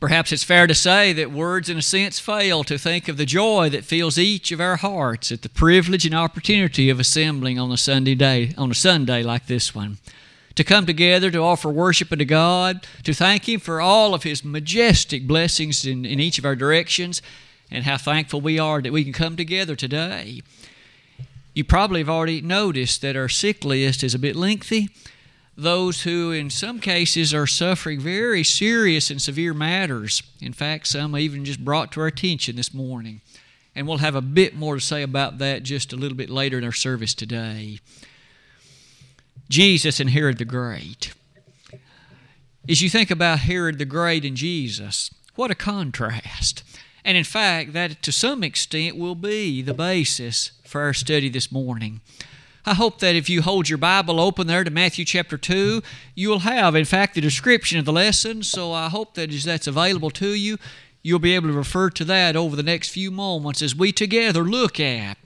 Perhaps it's fair to say that words, in a sense, fail to think of the joy that fills each of our hearts at the privilege and opportunity of assembling on a Sunday day, on a Sunday like this one, to come together to offer worship unto God, to thank Him for all of His majestic blessings in, in each of our directions, and how thankful we are that we can come together today. You probably have already noticed that our sick list is a bit lengthy those who, in some cases, are suffering very serious and severe matters. In fact, some even just brought to our attention this morning. And we'll have a bit more to say about that just a little bit later in our service today. Jesus and Herod the Great. As you think about Herod the Great and Jesus, what a contrast. And in fact, that to some extent will be the basis for our study this morning. I hope that if you hold your Bible open there to Matthew chapter 2, you will have, in fact, the description of the lesson. So I hope that as that's available to you, you'll be able to refer to that over the next few moments as we together look at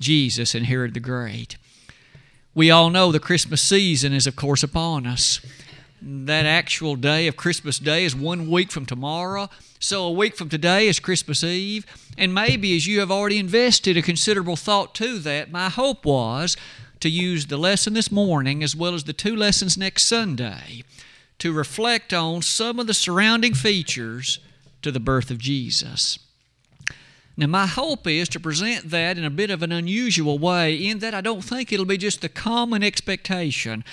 Jesus and Herod the Great. We all know the Christmas season is, of course, upon us. That actual day of Christmas Day is one week from tomorrow. So, a week from today is Christmas Eve. And maybe as you have already invested a considerable thought to that, my hope was to use the lesson this morning as well as the two lessons next Sunday to reflect on some of the surrounding features to the birth of Jesus. Now, my hope is to present that in a bit of an unusual way, in that I don't think it'll be just the common expectation,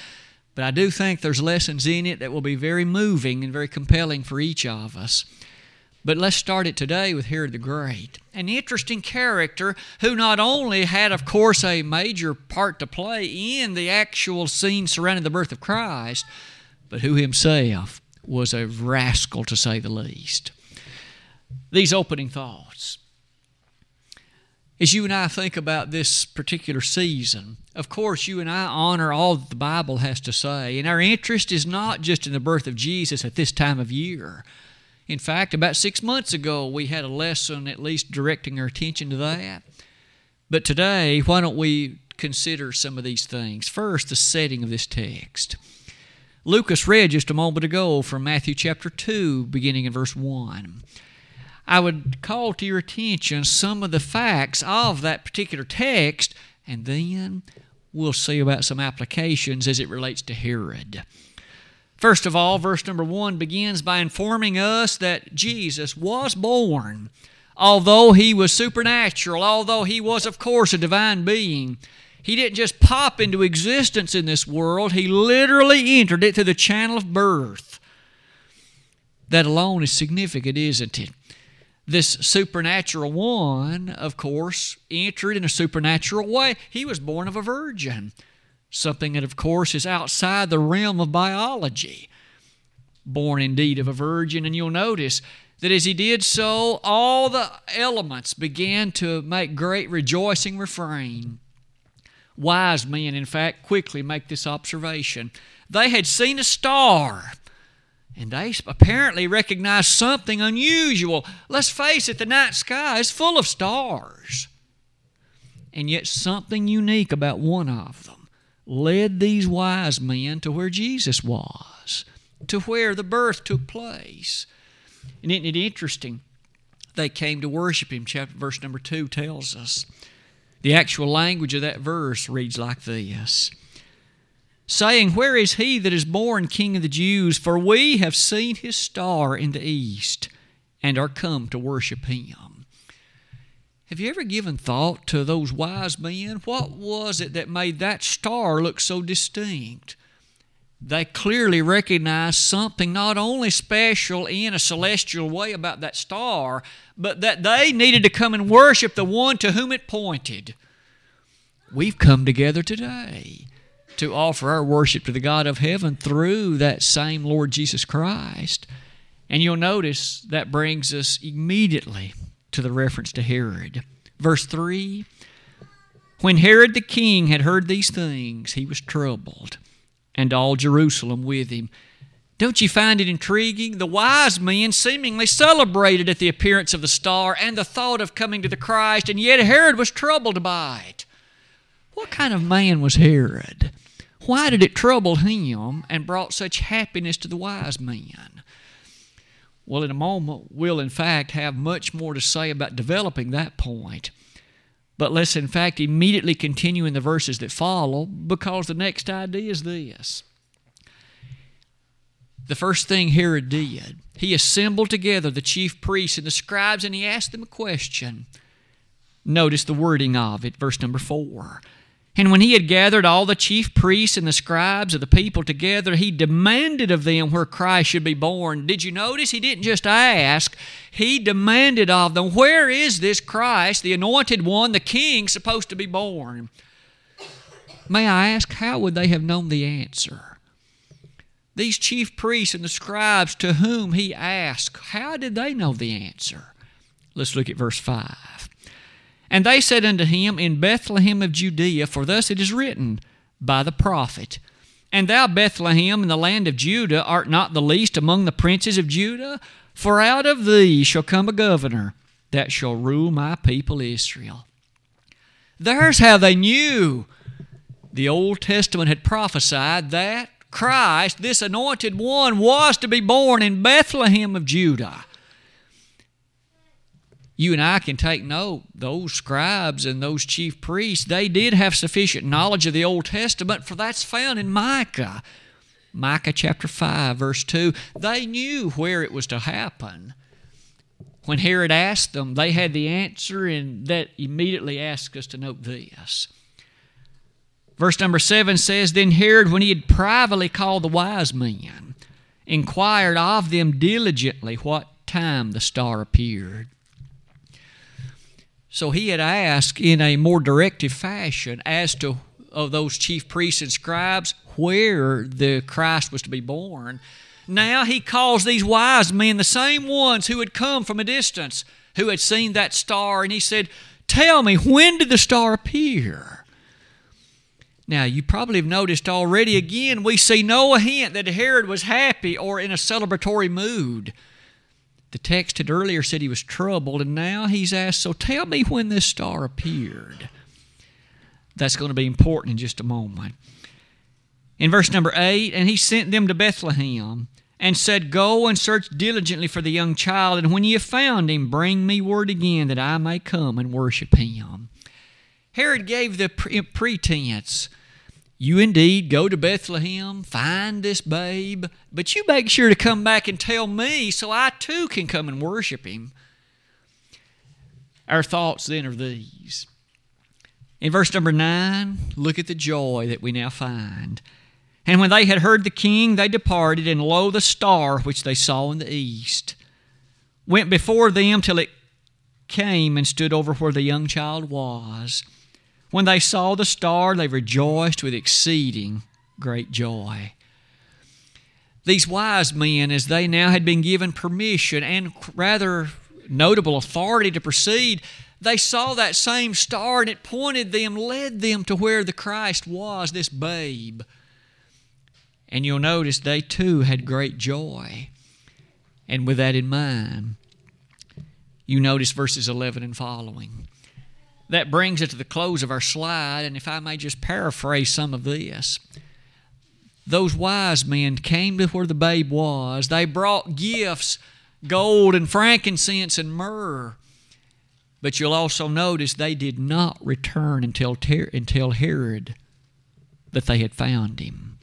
but I do think there's lessons in it that will be very moving and very compelling for each of us. But let's start it today with Herod the Great, an interesting character who not only had, of course, a major part to play in the actual scene surrounding the birth of Christ, but who himself was a rascal to say the least. These opening thoughts. As you and I think about this particular season, of course, you and I honor all that the Bible has to say, and our interest is not just in the birth of Jesus at this time of year in fact, about six months ago, we had a lesson at least directing our attention to that. But today, why don't we consider some of these things? First, the setting of this text. Lucas read just a moment ago from Matthew chapter 2, beginning in verse 1. I would call to your attention some of the facts of that particular text, and then we'll see about some applications as it relates to Herod. First of all, verse number one begins by informing us that Jesus was born. Although he was supernatural, although he was, of course, a divine being, he didn't just pop into existence in this world, he literally entered it through the channel of birth. That alone is significant, isn't it? This supernatural one, of course, entered in a supernatural way. He was born of a virgin something that, of course, is outside the realm of biology. Born indeed of a virgin, and you'll notice that as he did so, all the elements began to make great rejoicing refrain. Wise men, in fact, quickly make this observation. They had seen a star, and they apparently recognized something unusual. Let's face it, the night sky is full of stars, and yet something unique about one of them led these wise men to where Jesus was, to where the birth took place. And isn't it interesting? They came to worship him. Chapter verse number two tells us. The actual language of that verse reads like this saying, Where is he that is born King of the Jews? For we have seen his star in the east and are come to worship him. Have you ever given thought to those wise men? What was it that made that star look so distinct? They clearly recognized something not only special in a celestial way about that star, but that they needed to come and worship the one to whom it pointed. We've come together today to offer our worship to the God of heaven through that same Lord Jesus Christ. And you'll notice that brings us immediately to the reference to Herod. Verse 3 When Herod the king had heard these things, he was troubled, and all Jerusalem with him. Don't you find it intriguing? The wise men seemingly celebrated at the appearance of the star and the thought of coming to the Christ, and yet Herod was troubled by it. What kind of man was Herod? Why did it trouble him and brought such happiness to the wise men? Well, in a moment, we'll in fact have much more to say about developing that point. But let's in fact immediately continue in the verses that follow because the next idea is this. The first thing Herod did, he assembled together the chief priests and the scribes and he asked them a question. Notice the wording of it, verse number 4. And when he had gathered all the chief priests and the scribes of the people together, he demanded of them where Christ should be born. Did you notice? He didn't just ask, he demanded of them, Where is this Christ, the anointed one, the king, supposed to be born? May I ask, how would they have known the answer? These chief priests and the scribes to whom he asked, how did they know the answer? Let's look at verse 5. And they said unto him, In Bethlehem of Judea, for thus it is written by the prophet, And thou, Bethlehem, in the land of Judah, art not the least among the princes of Judah, for out of thee shall come a governor that shall rule my people Israel. There's how they knew. The Old Testament had prophesied that Christ, this anointed one, was to be born in Bethlehem of Judah you and I can take note, those scribes and those chief priests, they did have sufficient knowledge of the Old Testament, for that's found in Micah. Micah chapter 5, verse 2. They knew where it was to happen. When Herod asked them, they had the answer, and that immediately asked us to note this. Verse number 7 says Then Herod, when he had privately called the wise men, inquired of them diligently what time the star appeared. So he had asked in a more directive fashion as to of those chief priests and scribes where the Christ was to be born. Now he calls these wise men, the same ones who had come from a distance, who had seen that star, and he said, Tell me, when did the star appear? Now, you probably have noticed already, again, we see no hint that Herod was happy or in a celebratory mood. The text had earlier said he was troubled, and now he's asked, So tell me when this star appeared. That's going to be important in just a moment. In verse number 8, and he sent them to Bethlehem and said, Go and search diligently for the young child, and when ye have found him, bring me word again that I may come and worship him. Herod gave the pretense you indeed go to Bethlehem, find this babe, but you make sure to come back and tell me so I too can come and worship him. Our thoughts then are these. In verse number 9, look at the joy that we now find. And when they had heard the king, they departed, and lo, the star which they saw in the east went before them till it came and stood over where the young child was. When they saw the star, they rejoiced with exceeding great joy. These wise men, as they now had been given permission and rather notable authority to proceed, they saw that same star and it pointed them, led them to where the Christ was, this babe. And you'll notice they too had great joy. And with that in mind, you notice verses 11 and following that brings it to the close of our slide, and if I may just paraphrase some of this. Those wise men came to where the babe was. They brought gifts, gold and frankincense and myrrh. But you'll also notice they did not return until, ter- until Herod that they had found him.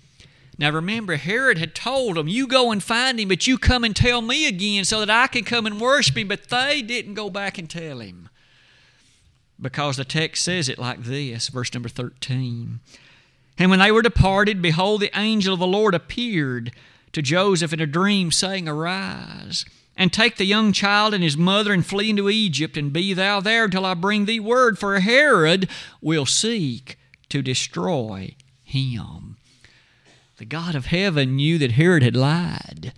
Now remember, Herod had told them, You go and find him, but you come and tell me again so that I can come and worship him. But they didn't go back and tell him because the text says it like this, verse number 13. And when they were departed, behold, the angel of the Lord appeared to Joseph in a dream, saying, Arise, and take the young child and his mother, and flee into Egypt, and be thou there till I bring thee word, for Herod will seek to destroy him. The God of heaven knew that Herod had lied.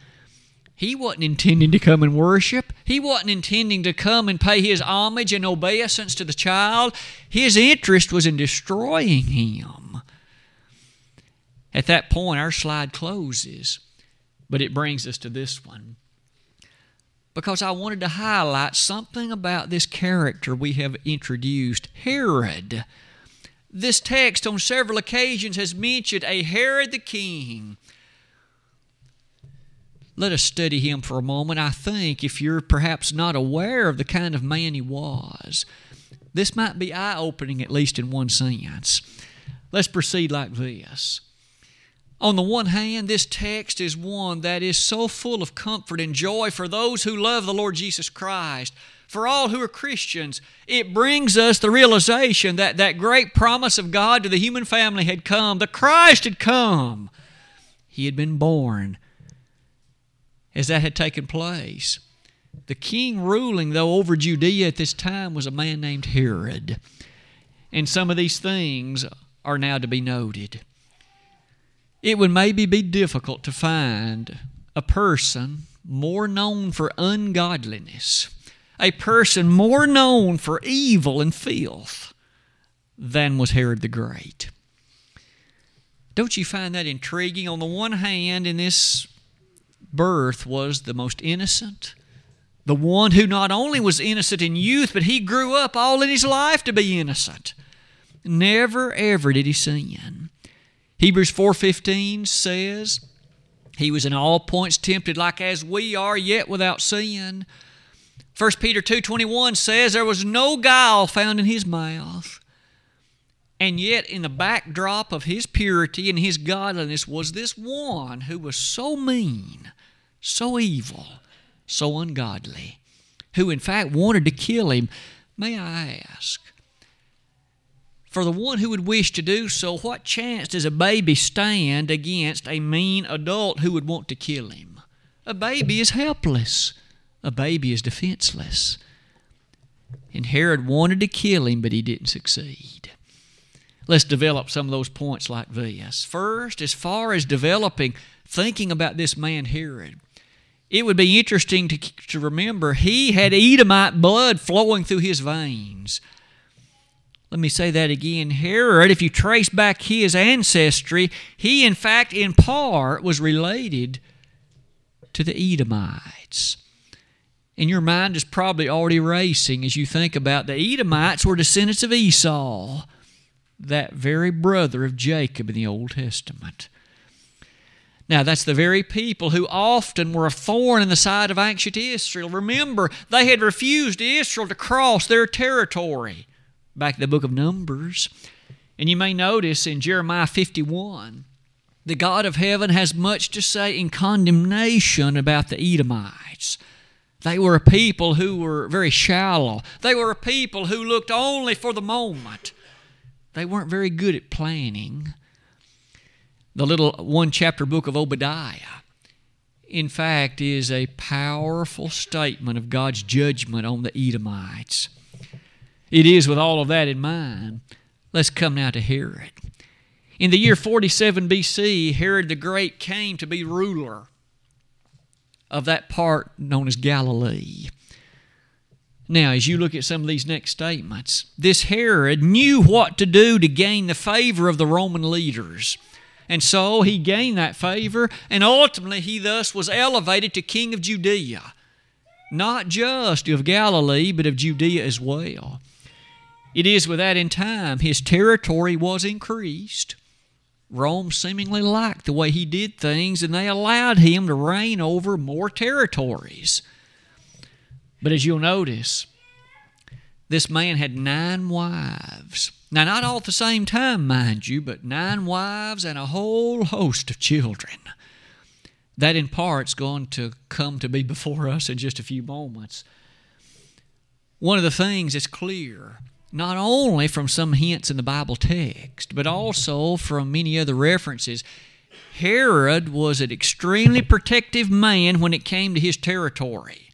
He wasn't intending to come and worship. He wasn't intending to come and pay his homage and obeisance to the child. His interest was in destroying him. At that point, our slide closes, but it brings us to this one. Because I wanted to highlight something about this character we have introduced Herod. This text on several occasions has mentioned a Herod the king let us study him for a moment. I think if you're perhaps not aware of the kind of man he was, this might be eye opening, at least in one sense. Let's proceed like this. On the one hand, this text is one that is so full of comfort and joy for those who love the Lord Jesus Christ. For all who are Christians, it brings us the realization that that great promise of God to the human family had come. The Christ had come. He had been born as that had taken place. The king ruling, though, over Judea at this time was a man named Herod. And some of these things are now to be noted. It would maybe be difficult to find a person more known for ungodliness, a person more known for evil and filth than was Herod the Great. Don't you find that intriguing? On the one hand, in this birth was the most innocent, the one who not only was innocent in youth, but he grew up all in his life to be innocent. Never ever did he sin. Hebrews 4:15 says, he was in all points tempted like as we are, yet without sin. 1 Peter 2:21 says there was no guile found in his mouth. And yet in the backdrop of his purity and his godliness was this one who was so mean, so evil, so ungodly, who in fact wanted to kill him. May I ask, for the one who would wish to do so, what chance does a baby stand against a mean adult who would want to kill him? A baby is helpless. A baby is defenseless. And Herod wanted to kill him, but he didn't succeed. Let's develop some of those points like this. First, as far as developing, thinking about this man Herod, it would be interesting to, to remember he had Edomite blood flowing through his veins. Let me say that again. Herod, if you trace back his ancestry, he in fact, in part, was related to the Edomites. And your mind is probably already racing as you think about the Edomites were descendants of Esau, that very brother of Jacob in the Old Testament. Now, that's the very people who often were a thorn in the side of ancient Israel. Remember, they had refused Israel to cross their territory back in the book of Numbers. And you may notice in Jeremiah 51, the God of heaven has much to say in condemnation about the Edomites. They were a people who were very shallow. They were a people who looked only for the moment. They weren't very good at planning the little one chapter book of Obadiah, in fact, is a powerful statement of God's judgment on the Edomites. It is with all of that in mind. Let's come now to Herod. In the year 47 BC, Herod the Great came to be ruler of that part known as Galilee. Now, as you look at some of these next statements, this Herod knew what to do to gain the favor of the Roman leaders. And so he gained that favor, and ultimately he thus was elevated to king of Judea, not just of Galilee, but of Judea as well. It is with that in time his territory was increased. Rome seemingly liked the way he did things, and they allowed him to reign over more territories. But as you'll notice, this man had nine wives. Now, not all at the same time, mind you, but nine wives and a whole host of children. That in part's going to come to be before us in just a few moments. One of the things that's clear, not only from some hints in the Bible text, but also from many other references, Herod was an extremely protective man when it came to his territory,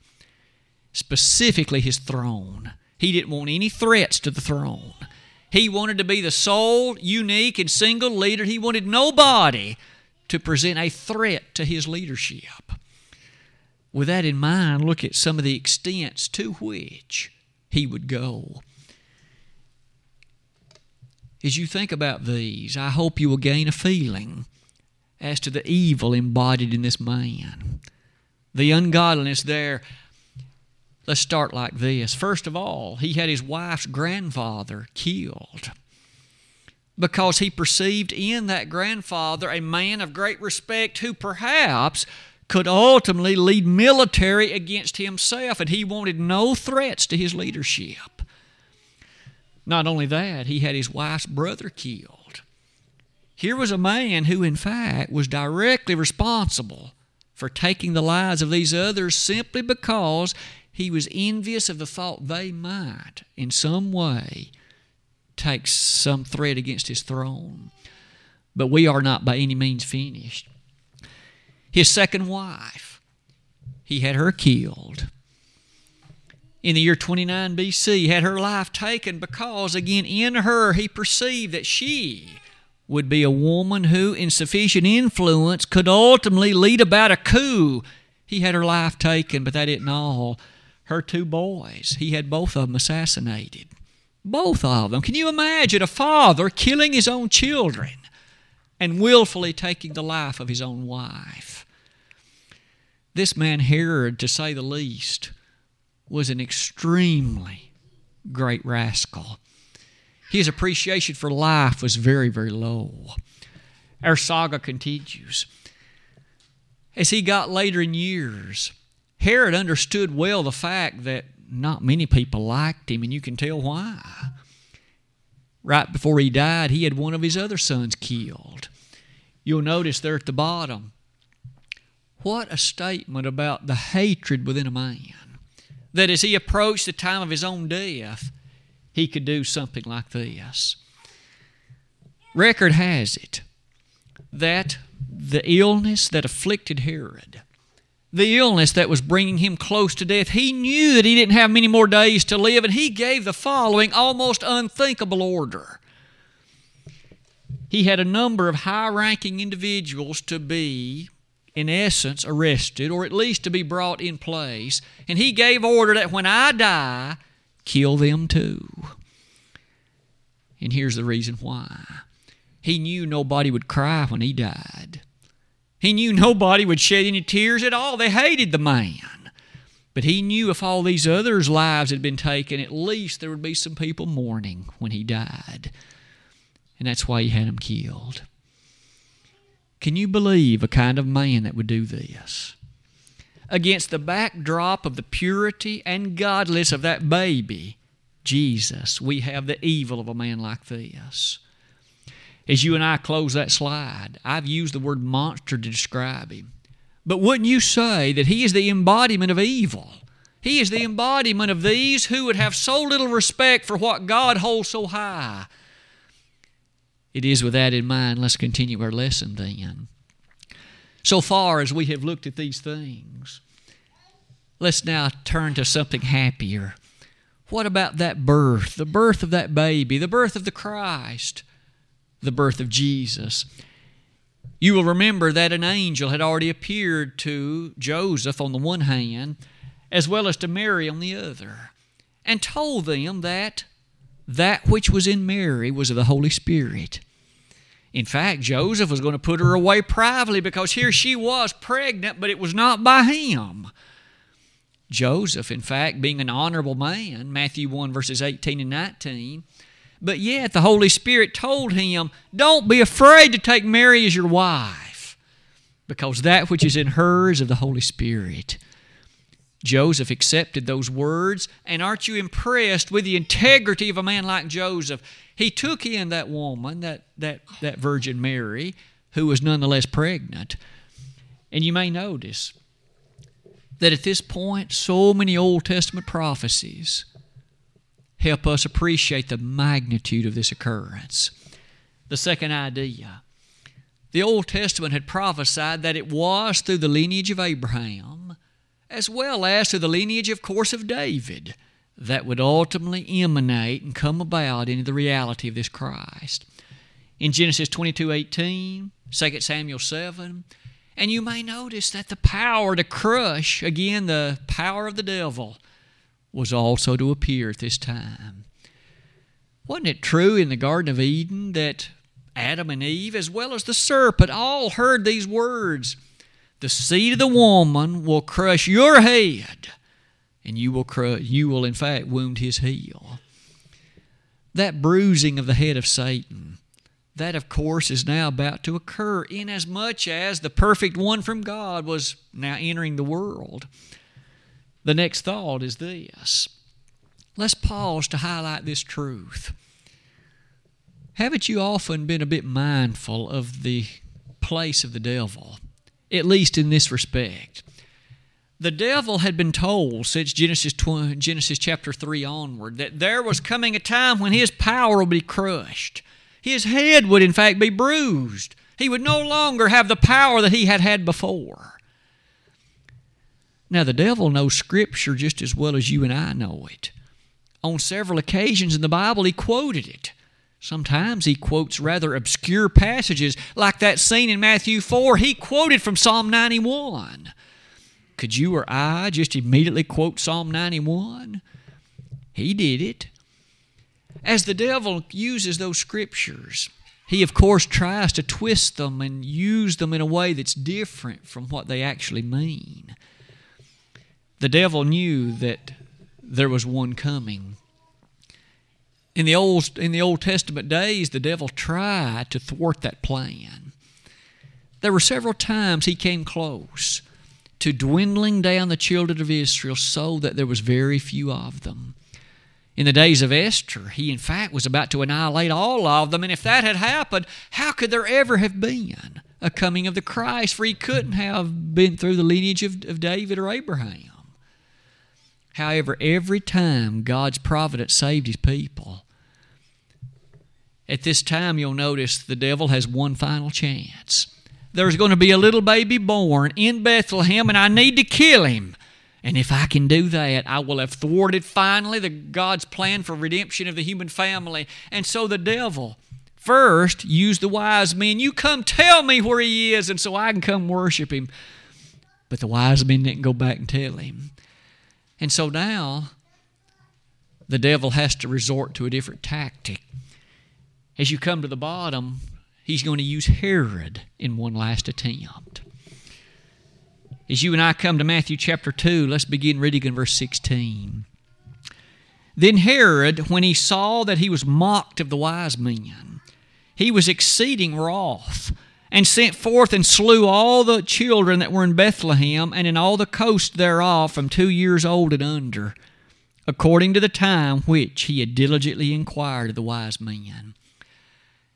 specifically his throne. He didn't want any threats to the throne. He wanted to be the sole, unique, and single leader. He wanted nobody to present a threat to his leadership. With that in mind, look at some of the extents to which he would go. As you think about these, I hope you will gain a feeling as to the evil embodied in this man. The ungodliness there Let's start like this. First of all, he had his wife's grandfather killed because he perceived in that grandfather a man of great respect who perhaps could ultimately lead military against himself, and he wanted no threats to his leadership. Not only that, he had his wife's brother killed. Here was a man who, in fact, was directly responsible for taking the lives of these others simply because he was envious of the thought they might, in some way, take some threat against his throne. But we are not by any means finished. His second wife, he had her killed. In the year 29 BC, had her life taken because, again, in her he perceived that she would be a woman who, in sufficient influence, could ultimately lead about a coup. He had her life taken, but that didn't all. Her two boys, he had both of them assassinated. Both of them. Can you imagine a father killing his own children and willfully taking the life of his own wife? This man, Herod, to say the least, was an extremely great rascal. His appreciation for life was very, very low. Our saga continues. As he got later in years, Herod understood well the fact that not many people liked him, and you can tell why. Right before he died, he had one of his other sons killed. You'll notice there at the bottom, what a statement about the hatred within a man. That as he approached the time of his own death, he could do something like this. Record has it that the illness that afflicted Herod, the illness that was bringing him close to death, he knew that he didn't have many more days to live, and he gave the following almost unthinkable order. He had a number of high ranking individuals to be in essence, arrested, or at least to be brought in place. And he gave order that when I die, kill them too. And here's the reason why he knew nobody would cry when he died. He knew nobody would shed any tears at all. They hated the man. But he knew if all these others' lives had been taken, at least there would be some people mourning when he died. And that's why he had him killed. Can you believe a kind of man that would do this? Against the backdrop of the purity and godliness of that baby, Jesus, we have the evil of a man like this. As you and I close that slide, I've used the word monster to describe him. But wouldn't you say that he is the embodiment of evil? He is the embodiment of these who would have so little respect for what God holds so high it is with that in mind, let's continue our lesson then. So far as we have looked at these things, let's now turn to something happier. What about that birth, the birth of that baby, the birth of the Christ, the birth of Jesus? You will remember that an angel had already appeared to Joseph on the one hand, as well as to Mary on the other, and told them that that which was in Mary was of the Holy Spirit. In fact, Joseph was going to put her away privately because here she was pregnant, but it was not by him. Joseph, in fact, being an honorable man, Matthew 1, verses 18 and 19, but yet the Holy Spirit told him, Don't be afraid to take Mary as your wife, because that which is in her is of the Holy Spirit. Joseph accepted those words, and aren't you impressed with the integrity of a man like Joseph? He took in that woman, that, that, that Virgin Mary, who was nonetheless pregnant. And you may notice that at this point, so many Old Testament prophecies help us appreciate the magnitude of this occurrence. The second idea the Old Testament had prophesied that it was through the lineage of Abraham as well as through the lineage, of course, of David that would ultimately emanate and come about into the reality of this Christ. In Genesis 22 18, 2 Samuel 7, and you may notice that the power to crush, again, the power of the devil, was also to appear at this time. Wasn't it true in the Garden of Eden that Adam and Eve, as well as the serpent, all heard these words? The seed of the woman will crush your head, and you will you will in fact wound his heel. That bruising of the head of Satan, That, of course, is now about to occur, inasmuch as the perfect one from God was now entering the world. The next thought is this let's pause to highlight this truth. Haven't you often been a bit mindful of the place of the devil, at least in this respect? The devil had been told since Genesis, 20, Genesis chapter 3 onward that there was coming a time when his power would be crushed. His head would, in fact, be bruised. He would no longer have the power that he had had before. Now, the devil knows Scripture just as well as you and I know it. On several occasions in the Bible, he quoted it. Sometimes he quotes rather obscure passages, like that scene in Matthew 4. He quoted from Psalm 91. Could you or I just immediately quote Psalm 91? He did it. As the devil uses those scriptures, he of course tries to twist them and use them in a way that's different from what they actually mean. The devil knew that there was one coming. In the old in the Old Testament days, the devil tried to thwart that plan. There were several times he came close to dwindling down the children of Israel so that there was very few of them. In the days of Esther, he in fact was about to annihilate all of them, and if that had happened, how could there ever have been a coming of the Christ? For he couldn't have been through the lineage of, of David or Abraham. However, every time God's providence saved his people, at this time you'll notice the devil has one final chance there's going to be a little baby born in Bethlehem, and I need to kill him. And if I can do that, I will have thwarted finally the God's plan for redemption of the human family. And so the devil first used the wise men. You come tell me where he is, and so I can come worship him. But the wise men didn't go back and tell him. And so now the devil has to resort to a different tactic. As you come to the bottom, he's going to use Herod in one last attempt. As you and I come to Matthew chapter 2, let's begin reading in verse 16. Then Herod, when he saw that he was mocked of the wise men, he was exceeding wroth, and sent forth and slew all the children that were in Bethlehem and in all the coast thereof from two years old and under, according to the time which he had diligently inquired of the wise men.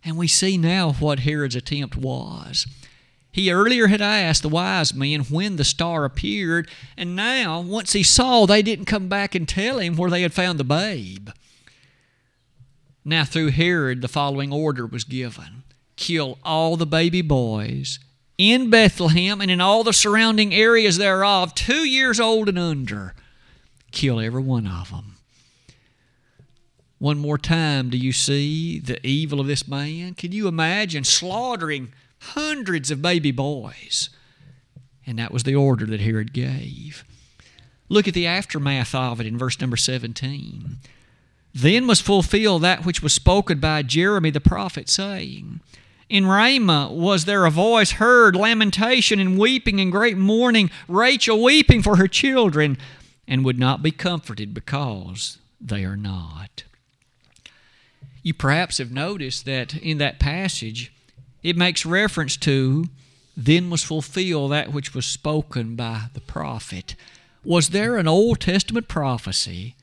And we see now what Herod's attempt was. He earlier had asked the wise men when the star appeared, and now, once he saw, they didn't come back and tell him where they had found the babe. Now, through Herod, the following order was given kill all the baby boys in Bethlehem and in all the surrounding areas thereof, two years old and under. Kill every one of them. One more time, do you see the evil of this man? Can you imagine slaughtering hundreds of baby boys? And that was the order that Herod gave. Look at the aftermath of it in verse number 17. Then was fulfilled that which was spoken by Jeremy the prophet, saying, In Ramah was there a voice heard, lamentation and weeping and great mourning, Rachel weeping for her children, and would not be comforted because they are not. You perhaps have noticed that in that passage, it makes reference to, then was fulfilled that which was spoken by the prophet. Was there an Old Testament prophecy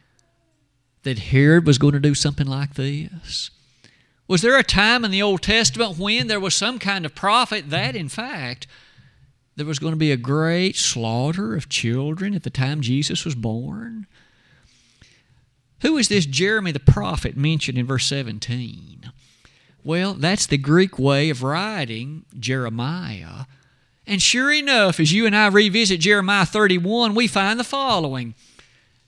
that Herod was going to do something like this? Was there a time in the Old Testament when there was some kind of prophet that, in fact, there was going to be a great slaughter of children at the time Jesus was born? Who is this Jeremy the prophet mentioned in verse 17? Well, that's the Greek way of writing Jeremiah. And sure enough, as you and I revisit Jeremiah 31, we find the following.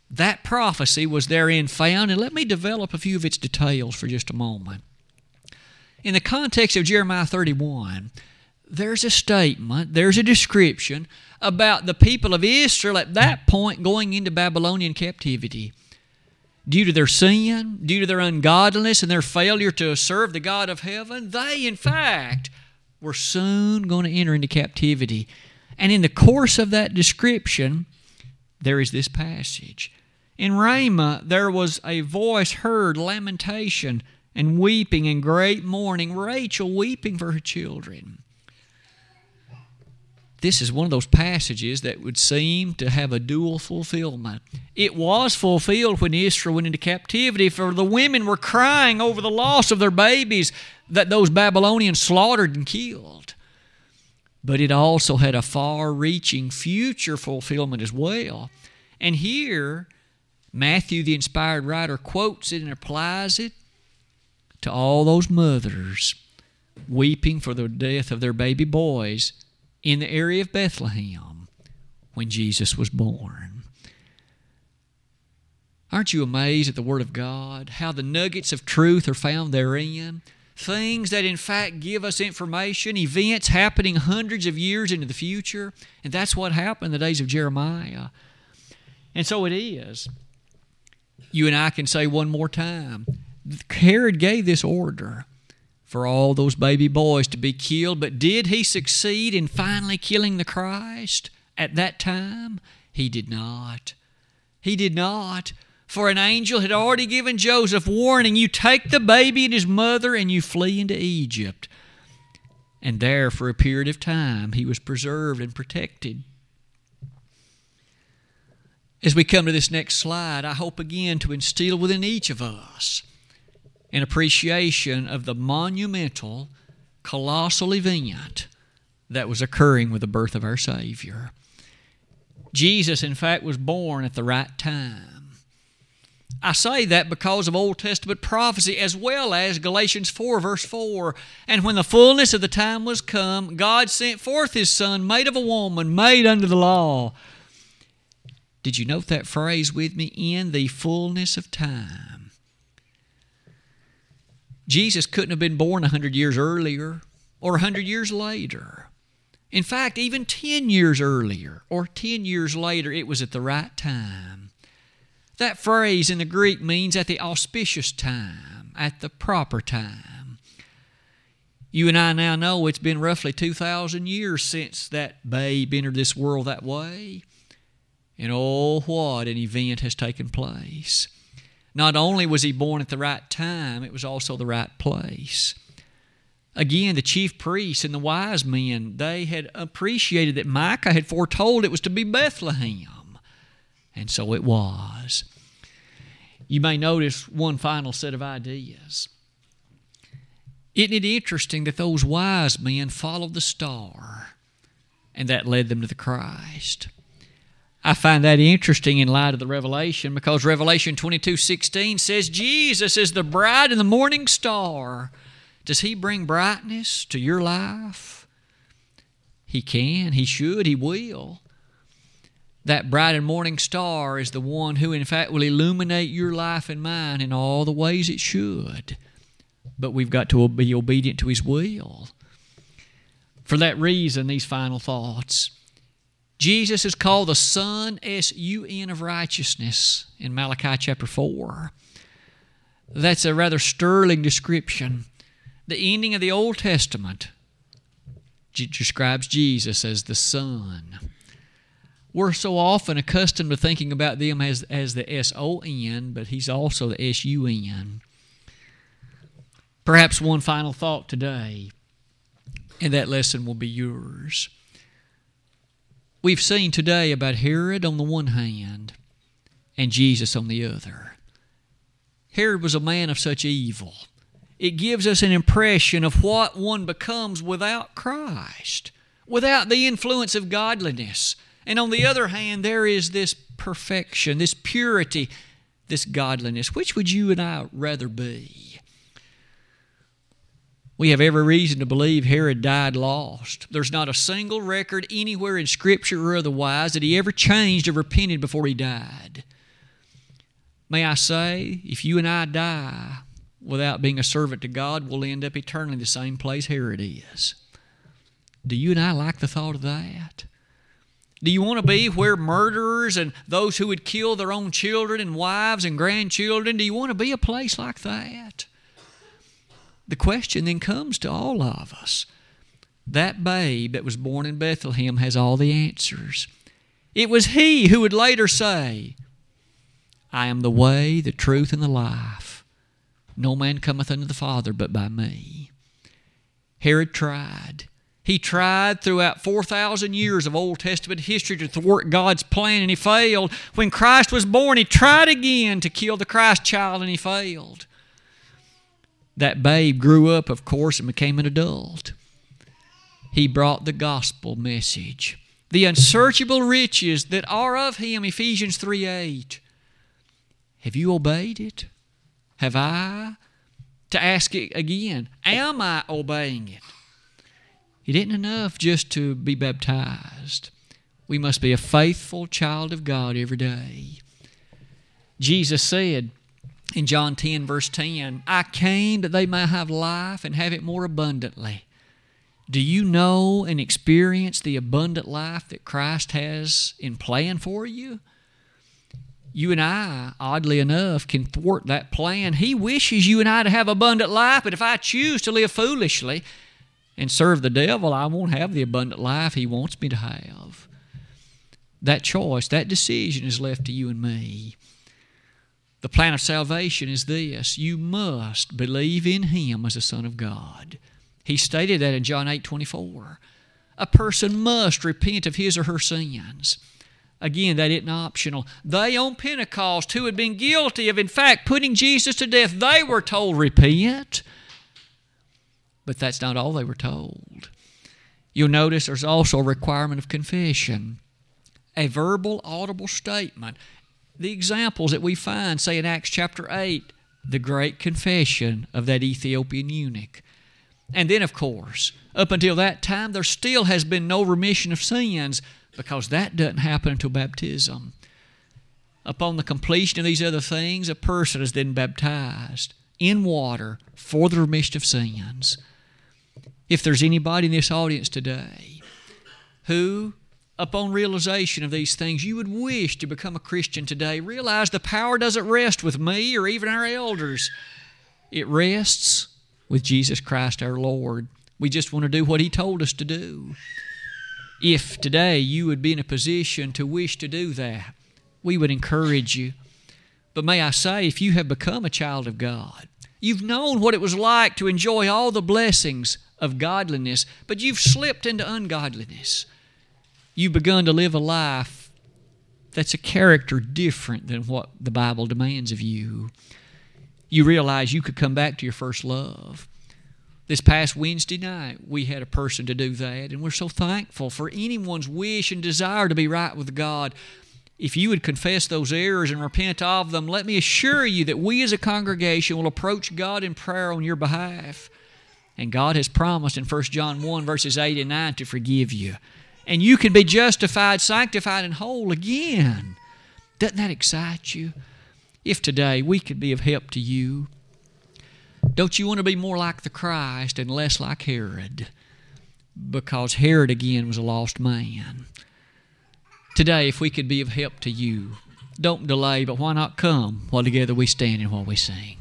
That prophecy was therein found, and let me develop a few of its details for just a moment. In the context of Jeremiah 31, there's a statement, there's a description about the people of Israel at that point going into Babylonian captivity due to their sin, due to their ungodliness and their failure to serve the God of heaven, they, in fact, were soon going to enter into captivity. And in the course of that description, there is this passage. In Ramah, there was a voice heard, lamentation, and weeping and great mourning, Rachel weeping for her children. This is one of those passages that would seem to have a dual fulfillment. It was fulfilled when Israel went into captivity, for the women were crying over the loss of their babies that those Babylonians slaughtered and killed. But it also had a far reaching future fulfillment as well. And here, Matthew, the inspired writer, quotes it and applies it to all those mothers weeping for the death of their baby boys in the area of Bethlehem when Jesus was born. Aren't you amazed at the Word of God? How the nuggets of truth are found therein? Things that, in fact, give us information, events happening hundreds of years into the future. And that's what happened in the days of Jeremiah. And so it is. You and I can say one more time Herod gave this order for all those baby boys to be killed, but did he succeed in finally killing the Christ at that time? He did not. He did not. For an angel had already given Joseph warning you take the baby and his mother and you flee into Egypt. And there, for a period of time, he was preserved and protected. As we come to this next slide, I hope again to instill within each of us an appreciation of the monumental, colossal event that was occurring with the birth of our Savior. Jesus, in fact, was born at the right time. I say that because of Old Testament prophecy as well as Galatians 4, verse 4. And when the fullness of the time was come, God sent forth His Son, made of a woman, made under the law. Did you note that phrase with me? In the fullness of time. Jesus couldn't have been born a 100 years earlier or a 100 years later. In fact, even 10 years earlier or 10 years later, it was at the right time. That phrase in the Greek means at the auspicious time, at the proper time. You and I now know it's been roughly 2,000 years since that babe entered this world that way. And oh, what an event has taken place. Not only was he born at the right time, it was also the right place. Again, the chief priests and the wise men, they had appreciated that Micah had foretold it was to be Bethlehem. And so it was. You may notice one final set of ideas. Isn't it interesting that those wise men followed the star and that led them to the Christ? I find that interesting in light of the Revelation because Revelation 22 16 says Jesus is the bright and the morning star. Does He bring brightness to your life? He can, He should, He will. That bright and morning star is the one who, in fact, will illuminate your life and mine in all the ways it should. But we've got to be obedient to His will. For that reason, these final thoughts. Jesus is called the Son, S U N, of righteousness in Malachi chapter 4. That's a rather sterling description. The ending of the Old Testament describes Jesus as the Son. We're so often accustomed to thinking about them as, as the S O N, but He's also the S U N. Perhaps one final thought today, and that lesson will be yours. We've seen today about Herod on the one hand and Jesus on the other. Herod was a man of such evil. It gives us an impression of what one becomes without Christ, without the influence of godliness. And on the other hand, there is this perfection, this purity, this godliness. Which would you and I rather be? We have every reason to believe Herod died lost. There's not a single record anywhere in Scripture or otherwise that he ever changed or repented before he died. May I say, if you and I die without being a servant to God, we'll end up eternally the same place Herod is. Do you and I like the thought of that? Do you want to be where murderers and those who would kill their own children and wives and grandchildren, do you want to be a place like that? The question then comes to all of us. That babe that was born in Bethlehem has all the answers. It was he who would later say, I am the way, the truth, and the life. No man cometh unto the Father but by me. Herod tried. He tried throughout 4,000 years of Old Testament history to thwart God's plan, and he failed. When Christ was born, he tried again to kill the Christ child, and he failed. That babe grew up, of course, and became an adult. He brought the gospel message, the unsearchable riches that are of him, Ephesians 3 8. Have you obeyed it? Have I? To ask it again, am I obeying it? It isn't enough just to be baptized. We must be a faithful child of God every day. Jesus said in John 10, verse 10, I came that they might have life and have it more abundantly. Do you know and experience the abundant life that Christ has in plan for you? You and I, oddly enough, can thwart that plan. He wishes you and I to have abundant life, but if I choose to live foolishly, and serve the devil, I won't have the abundant life he wants me to have. That choice, that decision is left to you and me. The plan of salvation is this you must believe in him as a Son of God. He stated that in John 8 24. A person must repent of his or her sins. Again, that isn't optional. They on Pentecost, who had been guilty of, in fact, putting Jesus to death, they were told, repent. But that's not all they were told. You'll notice there's also a requirement of confession, a verbal, audible statement. The examples that we find, say in Acts chapter 8, the great confession of that Ethiopian eunuch. And then, of course, up until that time, there still has been no remission of sins because that doesn't happen until baptism. Upon the completion of these other things, a person is then baptized in water for the remission of sins if there's anybody in this audience today who, upon realization of these things, you would wish to become a Christian today, realize the power doesn't rest with me or even our elders. It rests with Jesus Christ our Lord. We just want to do what He told us to do. If today you would be in a position to wish to do that, we would encourage you. But may I say, if you have become a child of God, you've known what it was like to enjoy all the blessings of godliness, but you've slipped into ungodliness. You've begun to live a life that's a character different than what the Bible demands of you. You realize you could come back to your first love. This past Wednesday night, we had a person to do that, and we're so thankful for anyone's wish and desire to be right with God. If you would confess those errors and repent of them, let me assure you that we as a congregation will approach God in prayer on your behalf. And God has promised in 1 John 1, verses 8 and 9 to forgive you. And you can be justified, sanctified, and whole again. Doesn't that excite you? If today we could be of help to you, don't you want to be more like the Christ and less like Herod? Because Herod again was a lost man. Today, if we could be of help to you, don't delay, but why not come while together we stand and while we sing?